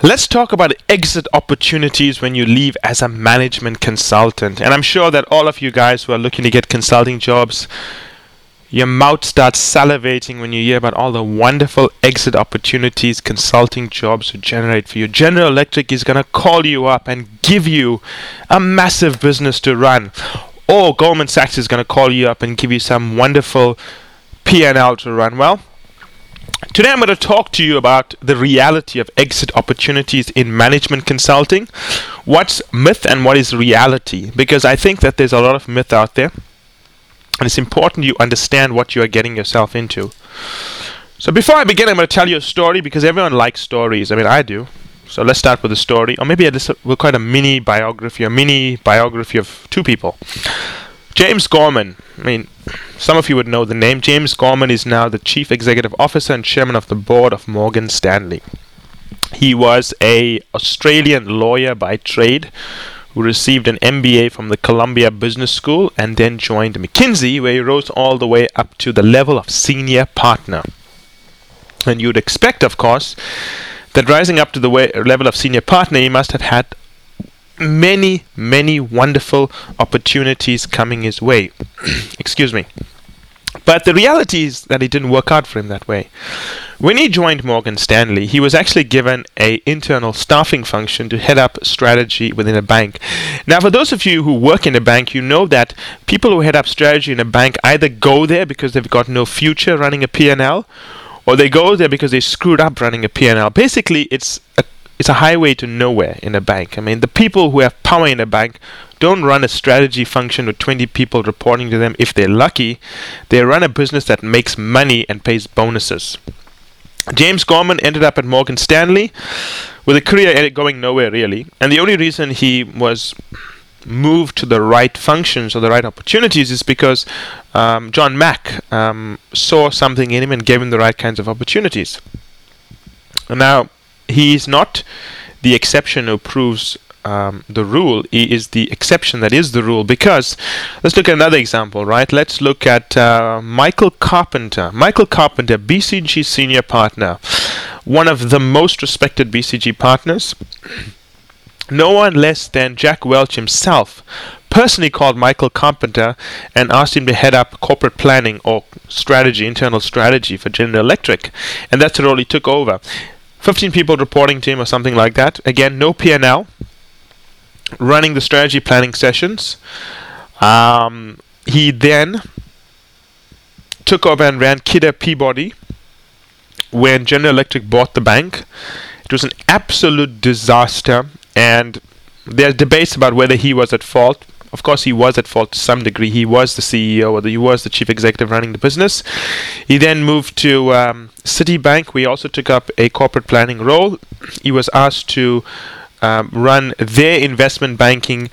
Let's talk about exit opportunities when you leave as a management consultant. And I'm sure that all of you guys who are looking to get consulting jobs, your mouth starts salivating when you hear about all the wonderful exit opportunities consulting jobs would generate for you. General Electric is going to call you up and give you a massive business to run. Or Goldman Sachs is going to call you up and give you some wonderful P&L to run. Well, Today, I'm going to talk to you about the reality of exit opportunities in management consulting. What's myth and what is reality? Because I think that there's a lot of myth out there, and it's important you understand what you are getting yourself into. So, before I begin, I'm going to tell you a story because everyone likes stories. I mean, I do. So, let's start with a story, or maybe we'll call it a mini biography, a mini biography of two people. James Gorman. I mean, some of you would know the name. James Gorman is now the Chief Executive Officer and Chairman of the Board of Morgan Stanley. He was a Australian lawyer by trade who received an MBA from the Columbia Business School and then joined McKinsey where he rose all the way up to the level of senior partner. And you'd expect, of course, that rising up to the way, level of senior partner, he must have had many, many wonderful opportunities coming his way. Excuse me. But the reality is that it didn't work out for him that way. When he joined Morgan Stanley, he was actually given a internal staffing function to head up strategy within a bank. Now, for those of you who work in a bank, you know that people who head up strategy in a bank either go there because they've got no future running a P&L, or they go there because they screwed up running a P&L. Basically, it's a it's a highway to nowhere in a bank. I mean, the people who have power in a bank don't run a strategy function with 20 people reporting to them if they're lucky. They run a business that makes money and pays bonuses. James Gorman ended up at Morgan Stanley with a career going nowhere really. And the only reason he was moved to the right functions or the right opportunities is because um, John Mack um, saw something in him and gave him the right kinds of opportunities. Now, he is not the exception who proves um, the rule. He is the exception that is the rule. Because let's look at another example, right? Let's look at uh, Michael Carpenter. Michael Carpenter, BCG senior partner, one of the most respected BCG partners. No one less than Jack Welch himself personally called Michael Carpenter and asked him to head up corporate planning or strategy, internal strategy for General Electric. And that's the role he took over. 15 people reporting to him or something like that. Again, no P&L. Running the strategy planning sessions. Um, he then took over and ran Kidder Peabody when General Electric bought the bank. It was an absolute disaster, and there are debates about whether he was at fault of course, he was at fault to some degree. He was the CEO or the, he was the chief executive running the business. He then moved to um, Citibank. We also took up a corporate planning role. He was asked to um, run their investment banking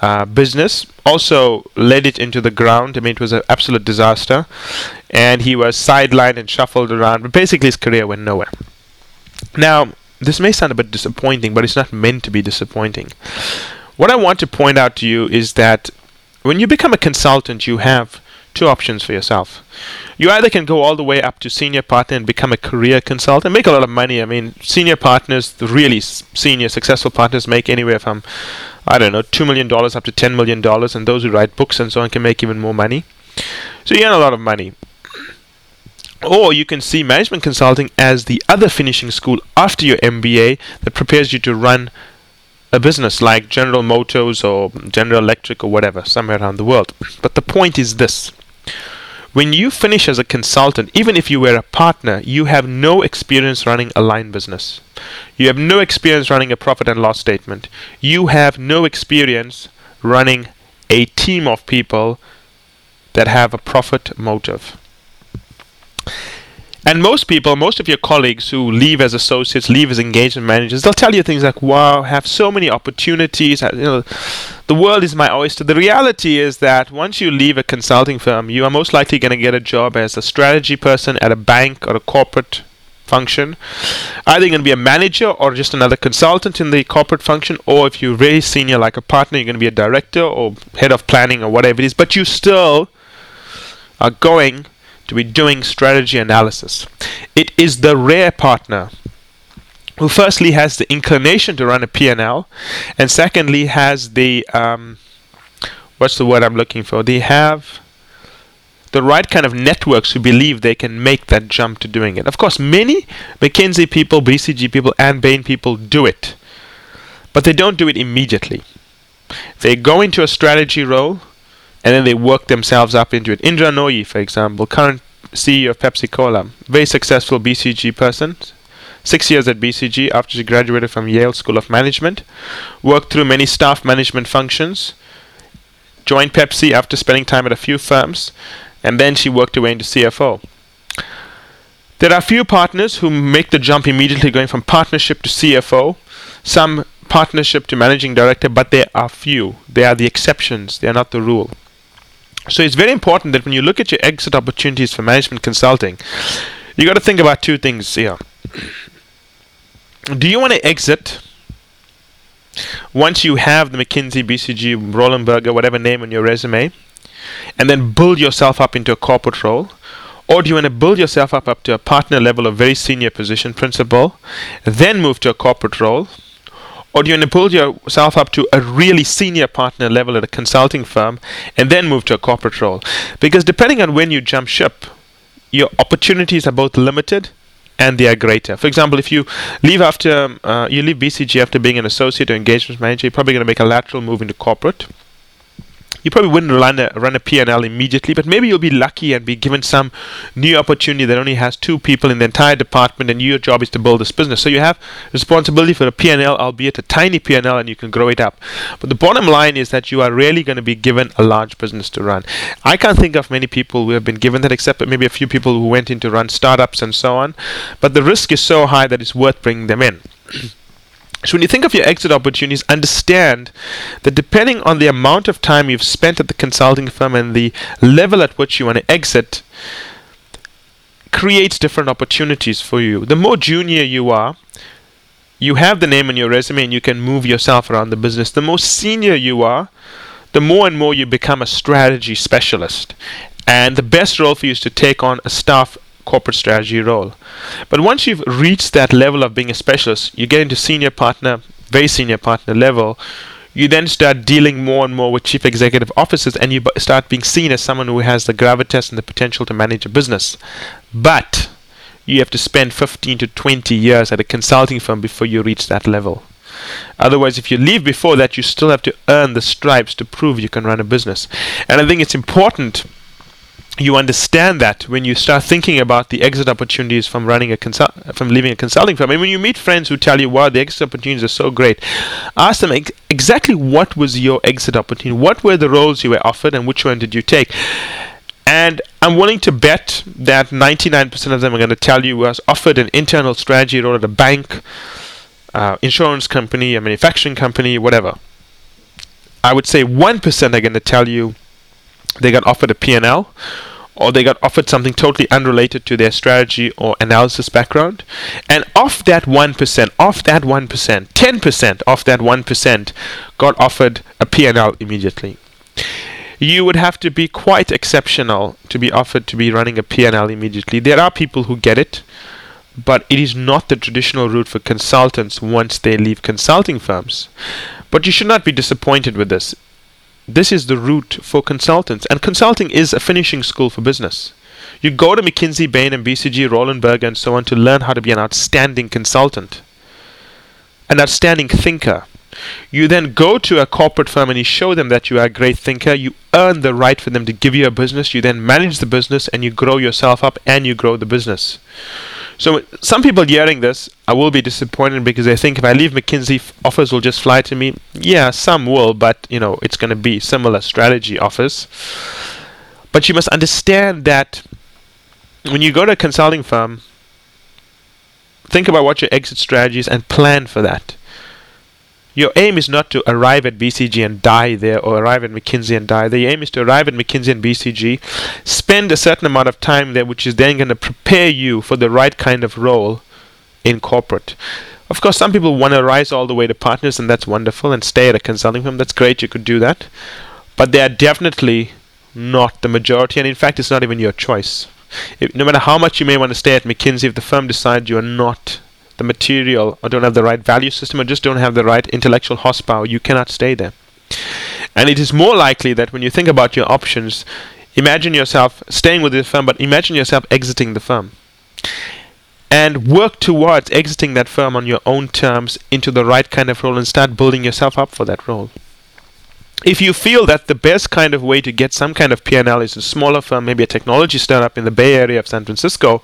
uh, business. Also led it into the ground. I mean, it was an absolute disaster. And he was sidelined and shuffled around. But basically, his career went nowhere. Now, this may sound a bit disappointing, but it's not meant to be disappointing. What I want to point out to you is that when you become a consultant, you have two options for yourself. You either can go all the way up to senior partner and become a career consultant, make a lot of money. I mean, senior partners, the really senior successful partners, make anywhere from, I don't know, $2 million up to $10 million, and those who write books and so on can make even more money. So you earn a lot of money. Or you can see management consulting as the other finishing school after your MBA that prepares you to run a business like General Motors or General Electric or whatever, somewhere around the world. But the point is this when you finish as a consultant, even if you were a partner, you have no experience running a line business. You have no experience running a profit and loss statement. You have no experience running a team of people that have a profit motive. And most people, most of your colleagues who leave as associates, leave as engagement managers, they'll tell you things like, "Wow, I have so many opportunities. You know, the world is my oyster." The reality is that once you leave a consulting firm, you are most likely going to get a job as a strategy person at a bank or a corporate function. Either you're going to be a manager or just another consultant in the corporate function, or if you're very senior, like a partner, you're going to be a director or head of planning or whatever it is. But you still are going to be doing strategy analysis. It is the rare partner who firstly has the inclination to run a P&L and secondly has the um, what's the word I'm looking for? They have the right kind of networks who believe they can make that jump to doing it. Of course, many McKinsey people, BCG people, and Bain people do it, but they don't do it immediately. They go into a strategy role and then they work themselves up into it. Indra Nooyi, for example, current CEO of Pepsi Cola, very successful BCG person, six years at BCG after she graduated from Yale School of Management, worked through many staff management functions, joined Pepsi after spending time at a few firms, and then she worked her way into CFO. There are few partners who make the jump immediately going from partnership to CFO, some partnership to managing director, but there are few. They are the exceptions, they are not the rule. So it's very important that when you look at your exit opportunities for management consulting, you got to think about two things here. Do you want to exit once you have the McKinsey, BCG, Roland Berger, whatever name on your resume, and then build yourself up into a corporate role? Or do you want to build yourself up up to a partner level of very senior position, principal, then move to a corporate role? Or do you want to build yourself up to a really senior partner level at a consulting firm and then move to a corporate role? Because depending on when you jump ship, your opportunities are both limited and they are greater. For example, if you leave after uh, you leave BCG after being an associate or engagement manager, you're probably going to make a lateral move into corporate you probably wouldn't run a, run a P&L immediately, but maybe you'll be lucky and be given some new opportunity that only has two people in the entire department, and your job is to build this business. So you have responsibility for a P&L, albeit a tiny P&L, and you can grow it up. But the bottom line is that you are really going to be given a large business to run. I can't think of many people who have been given that, except maybe a few people who went in to run startups and so on. But the risk is so high that it's worth bringing them in. So when you think of your exit opportunities, understand that depending on the amount of time you've spent at the consulting firm and the level at which you want to exit, creates different opportunities for you. The more junior you are, you have the name on your resume and you can move yourself around the business. The more senior you are, the more and more you become a strategy specialist. And the best role for you is to take on a staff corporate strategy role. But once you've reached that level of being a specialist, you get into senior partner, very senior partner level. You then start dealing more and more with chief executive officers, and you start being seen as someone who has the gravitas and the potential to manage a business. But you have to spend 15 to 20 years at a consulting firm before you reach that level. Otherwise, if you leave before that, you still have to earn the stripes to prove you can run a business. And I think it's important you understand that when you start thinking about the exit opportunities from running a consult from leaving a consulting firm. And when you meet friends who tell you, "Wow, the exit opportunities are so great," ask them ex- exactly what was your exit opportunity. What were the roles you were offered, and which one did you take? And I'm willing to bet that 99% of them are going to tell you was offered an internal strategy role at a bank, uh, insurance company, a manufacturing company, whatever. I would say 1% are going to tell you they got offered a P&L or they got offered something totally unrelated to their strategy or analysis background. And off that 1%, off that 1%, 10% off that 1% got offered a P&L immediately. You would have to be quite exceptional to be offered to be running a P&L immediately. There are people who get it, but it is not the traditional route for consultants once they leave consulting firms. But you should not be disappointed with this this is the route for consultants. And consulting is a finishing school for business. You go to McKinsey, Bain, and BCG, Roland Berger, and so on to learn how to be an outstanding consultant, an outstanding thinker. You then go to a corporate firm and you show them that you are a great thinker. You earn the right for them to give you a business. You then manage the business and you grow yourself up and you grow the business. So some people hearing this, I will be disappointed because they think if I leave McKinsey, offers will just fly to me. Yeah, some will, but you know it's going to be similar strategy offers. But you must understand that when you go to a consulting firm, think about what your exit strategy is and plan for that. Your aim is not to arrive at BCG and die there or arrive at McKinsey and die there. Your aim is to arrive at McKinsey and BCG, spend a certain amount of time there, which is then going to prepare you for the right kind of role in corporate. Of course, some people want to rise all the way to partners, and that's wonderful, and stay at a consulting firm. That's great, you could do that. But they are definitely not the majority, and in fact, it's not even your choice. If, no matter how much you may want to stay at McKinsey, if the firm decides you are not the material or don't have the right value system or just don't have the right intellectual horsepower, you cannot stay there. And it is more likely that when you think about your options, imagine yourself staying with the firm, but imagine yourself exiting the firm. And work towards exiting that firm on your own terms into the right kind of role and start building yourself up for that role. If you feel that the best kind of way to get some kind of P&L is a smaller firm, maybe a technology startup in the Bay Area of San Francisco,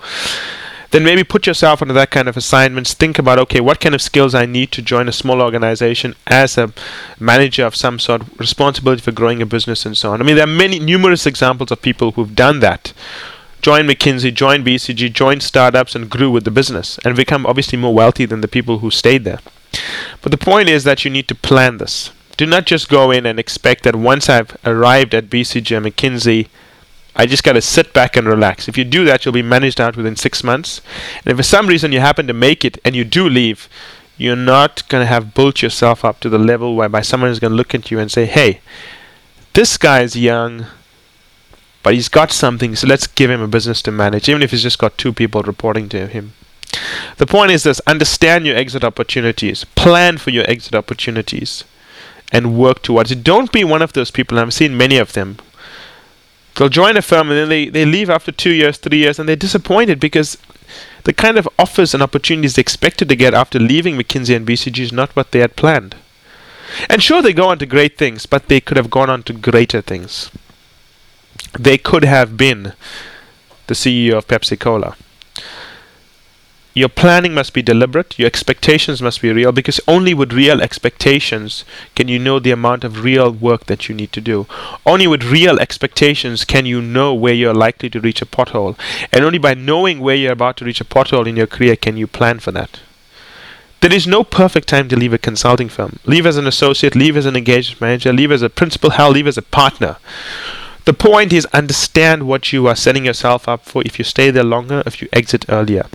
then maybe put yourself into that kind of assignments. Think about, okay, what kind of skills I need to join a small organization as a manager of some sort, responsibility for growing a business and so on. I mean, there are many, numerous examples of people who've done that. Joined McKinsey, joined BCG, joined startups, and grew with the business and become obviously more wealthy than the people who stayed there. But the point is that you need to plan this. Do not just go in and expect that once I've arrived at BCG and McKinsey, I just got to sit back and relax. If you do that, you'll be managed out within six months. And if for some reason you happen to make it and you do leave, you're not going to have built yourself up to the level whereby someone is going to look at you and say, hey, this guy's young, but he's got something, so let's give him a business to manage, even if he's just got two people reporting to him. The point is this understand your exit opportunities, plan for your exit opportunities, and work towards it. Don't be one of those people, I've seen many of them, they'll join a firm and then they, they leave after two years, three years, and they're disappointed because the kind of offers and opportunities they expected to get after leaving McKinsey and BCG is not what they had planned. And sure, they go on to great things, but they could have gone on to greater things. They could have been the CEO of Pepsi Cola. Your planning must be deliberate, your expectations must be real, because only with real expectations can you know the amount of real work that you need to do. Only with real expectations can you know where you're likely to reach a pothole. And only by knowing where you're about to reach a pothole in your career can you plan for that. There is no perfect time to leave a consulting firm. Leave as an associate, leave as an engagement manager, leave as a principal, hell, leave as a partner. The point is understand what you are setting yourself up for if you stay there longer, if you exit earlier.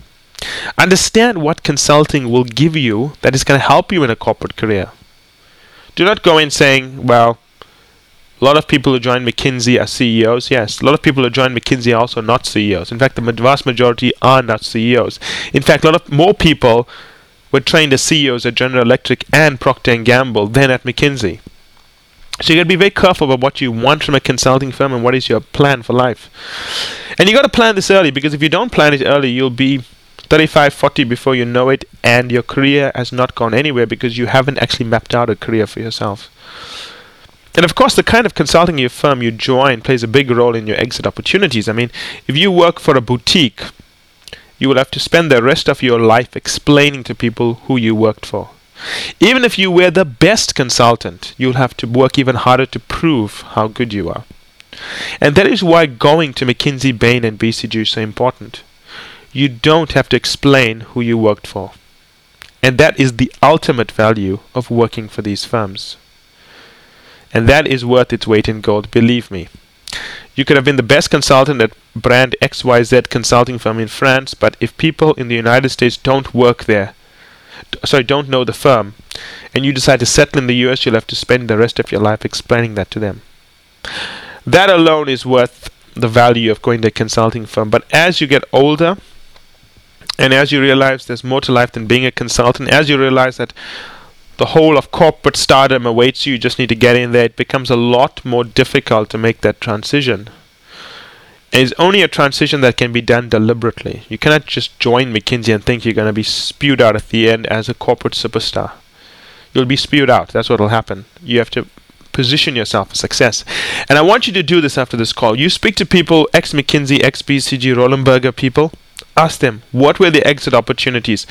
Understand what consulting will give you that is going to help you in a corporate career. Do not go in saying, well, a lot of people who join McKinsey are CEOs. Yes, a lot of people who join McKinsey are also not CEOs. In fact, the vast majority are not CEOs. In fact, a lot of more people were trained as CEOs at General Electric and Procter & Gamble than at McKinsey. So you got to be very careful about what you want from a consulting firm and what is your plan for life. And you got to plan this early because if you don't plan it early, you'll be 35, 40 before you know it, and your career has not gone anywhere because you haven't actually mapped out a career for yourself. And of course, the kind of consulting firm you join plays a big role in your exit opportunities. I mean, if you work for a boutique, you will have to spend the rest of your life explaining to people who you worked for. Even if you were the best consultant, you'll have to work even harder to prove how good you are. And that is why going to McKinsey, Bain, and BCG is so important you don't have to explain who you worked for. And that is the ultimate value of working for these firms. And that is worth its weight in gold, believe me. You could have been the best consultant at brand XYZ consulting firm in France, but if people in the United States don't work there, sorry, don't know the firm, and you decide to settle in the US, you'll have to spend the rest of your life explaining that to them. That alone is worth the value of going to a consulting firm. But as you get older, and as you realize there's more to life than being a consultant, as you realize that the whole of corporate stardom awaits you, you just need to get in there, it becomes a lot more difficult to make that transition. It's only a transition that can be done deliberately. You cannot just join McKinsey and think you're going to be spewed out at the end as a corporate superstar. You'll be spewed out. That's what will happen. You have to position yourself for success. And I want you to do this after this call. You speak to people, ex McKinsey, ex BCG, Roland Berger people ask them what were the exit opportunities.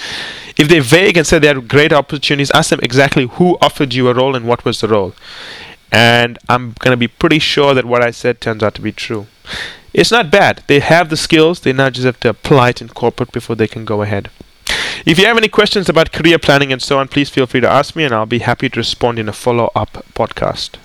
If they're vague and say they had great opportunities, ask them exactly who offered you a role and what was the role. And I'm going to be pretty sure that what I said turns out to be true. It's not bad. They have the skills, they now just have to apply it in corporate before they can go ahead. If you have any questions about career planning and so on, please feel free to ask me and I'll be happy to respond in a follow up podcast.